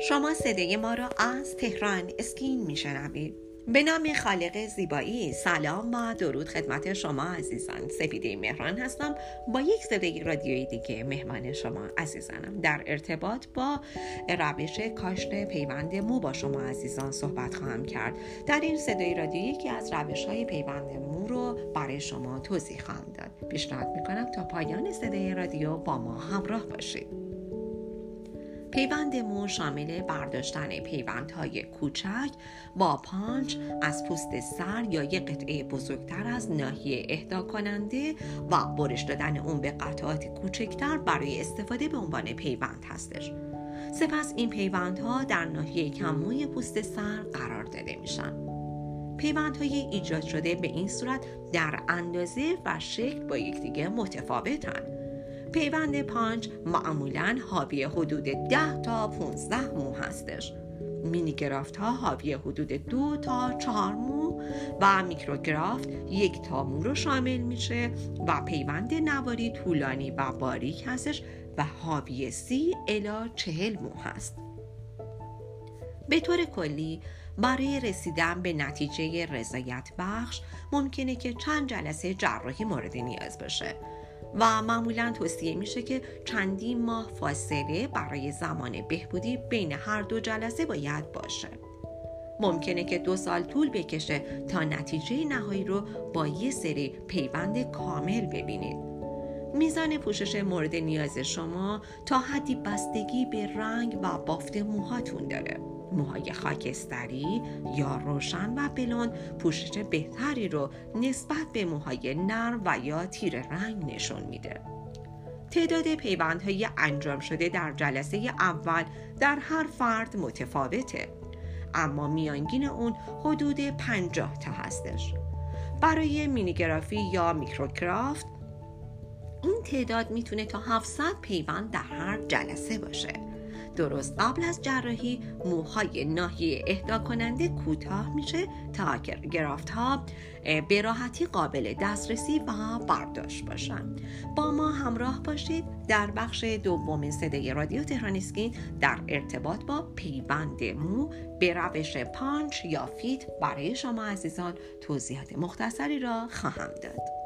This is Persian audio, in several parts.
شما صدای ما را از تهران اسکین میشنوید. به نام خالق زیبایی سلام و درود خدمت شما عزیزان. سپیده مهران هستم. با یک صدای رادیویی دیگه مهمان شما عزیزانم. در ارتباط با روش کاشت پیوند مو با شما عزیزان صحبت خواهم کرد. در این صدای رادیویی یکی از روش های پیوند مو رو برای شما توضیح خواهم داد. پیشنهاد می‌کنم تا پایان صدای رادیو با ما همراه باشید. پیوند مو شامل برداشتن پیوندهای کوچک با پانچ از پوست سر یا یک قطعه بزرگتر از ناحیه اهدا کننده و برش دادن اون به قطعات کوچکتر برای استفاده به عنوان پیوند هستش. سپس این پیوندها در ناحیه کم‌موی پوست سر قرار داده میشن. پیوندهای ایجاد شده به این صورت در اندازه و شکل با یکدیگه متفاوتند پیوند پانچ معمولا حاوی حدود 10 تا 15 مو هستش. mini graft ها حاوی حدود دو تا چهار مو و micrograft یک تا مو رو شامل میشه و پیوند نواری طولانی و باریک هستش و حاوی سی الا چهل مو هست. به طور کلی برای رسیدن به نتیجه رضایت بخش ممکنه که چند جلسه جراحی مورد نیاز باشه. و معمولا توصیه میشه که چندین ماه فاصله برای زمان بهبودی بین هر دو جلسه باید باشه. ممکنه که دو سال طول بکشه تا نتیجه نهایی رو با یه سری پیوند کامل ببینید میزان پوشش مورد نیاز شما تا حدی بستگی به رنگ و بافت موهاتون داره. موهای خاکستری یا روشن و بلون پوشش بهتری رو نسبت به موهای نرم و یا تیر رنگ نشون میده. تعداد پیوندهای انجام شده در جلسه اول در هر فرد متفاوته. اما میانگین اون حدود 50 تا هستش. برای مینیگرافی یا میکروکرافت این تعداد می‌تونه تا 700 پیوند در هر جلسه باشه. درست. قبل از جراحی موهای ناحیه اهدا کننده کوتاه میشه تا graft ها به راحتی قابل دسترسی و برداشت باشن. با ما همراه باشید. در بخش دوم صدای رادیو تهران اسکین در ارتباط با پیوند مو به روش پانچ یا FIT برای شما عزیزان توضیحات مختصری را خواهم داد.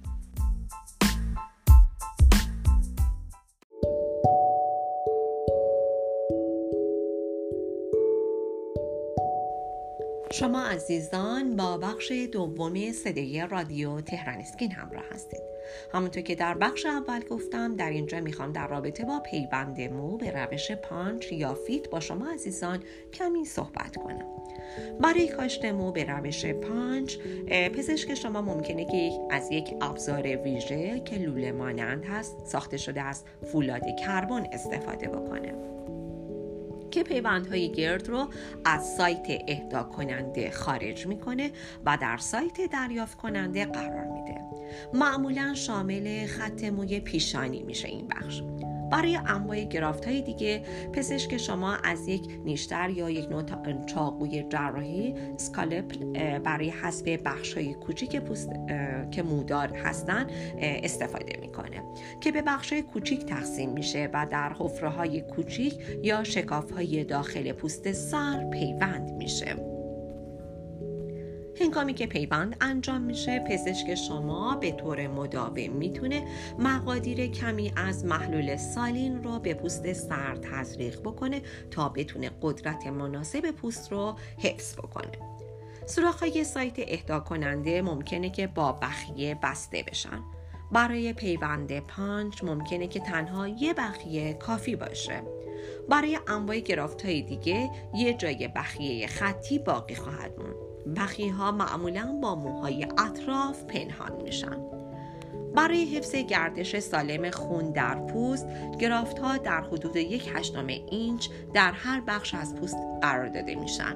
شما عزیزان با بخش دوم صدای رادیو تهران اسکین همراه هستید. همونطور که در بخش اول گفتم در اینجا می‌خوام در رابطه با پیوند مو به روش پانچ یا FIT با شما عزیزان کمی صحبت کنم. برای کاشت مو به روش پانچ پزشک شما ممکنه که از یک ابزار ویژه که لوله مانند هست ساخته شده از فولاد کربن استفاده بکنه. که پیوندهای گرد رو از سایت اهدا کننده خارج می‌کنه و در سایت دریافت کننده قرار میده. معمولا شامل خط موی پیشانی میشه این بخش. برای انواع گرافت های دیگه پزشک شما از یک نیشتر یا یک نوع چاقوی جراحی سکالپ برای حذف بخش های کوچیک پوست که مودار هستن استفاده می‌کنه. که به بخش های کوچیک تقسیم میشه و در حفره های کوچیک یا شکاف های داخل پوست سر پیوند میشه. هنگامی که پیوند انجام میشه پزشک شما به طور مداوم می‌تونه مقادیر کمی از محلول سالین رو به پوست سر تزریق بکنه تا بتونه قدرت مناسب پوست رو حفظ بکنه. سوراخ‌های سایت اهدا کننده ممکنه که با بخیه بسته بشن. برای پیوند پانچ ممکنه که تنها یه بخیه کافی باشه. برای انواع graft های دیگه یه جای بخیه خطی باقی خواهد موند. بخیه ها معمولا با موهای اطراف پنهان میشن. برای حفظ گردش سالم خون در پوست graft ها در حدود یک هشتم اینچ در هر بخش از پوست قرار داده میشن.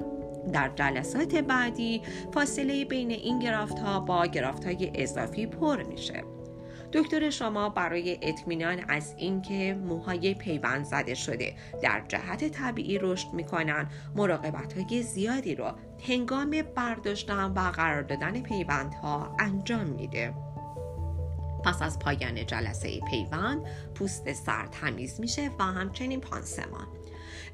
در جلسات بعدی فاصله بین این گرافت ها با گرافت های اضافی پر میشه. دکتر شما برای اطمینان از اینکه موهای پیوند زده شده در جهت طبیعی رشد می‌کنن مراقبت های زیادی رو هنگام برداشتن و قرار دادن پیوندها انجام میده. پس از پایان جلسه پیوند پوست سر تمیز میشه و همچنین پانسمان.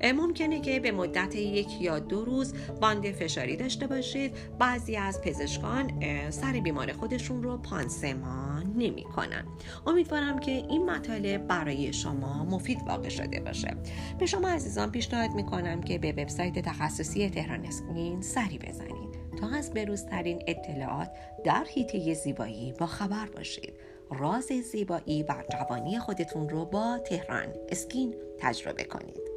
ممکنه که به مدت یک یا دو روز باند فشاری داشته باشید. بعضی از پزشکان سر بیمار خودشون رو پانسمان نمی کنن. امیدوارم که این مطالب برای شما مفید واقع شده باشه. به شما عزیزان پیشنهاد می‌کنم که به وبسایت تخصصی تهران اسکین سری بزنید تا از بروزترین اطلاعات در حیطه زیبایی با خبر باشید. راز زیبایی و جوانی خودتون رو با تهران اسکین تجربه کنید.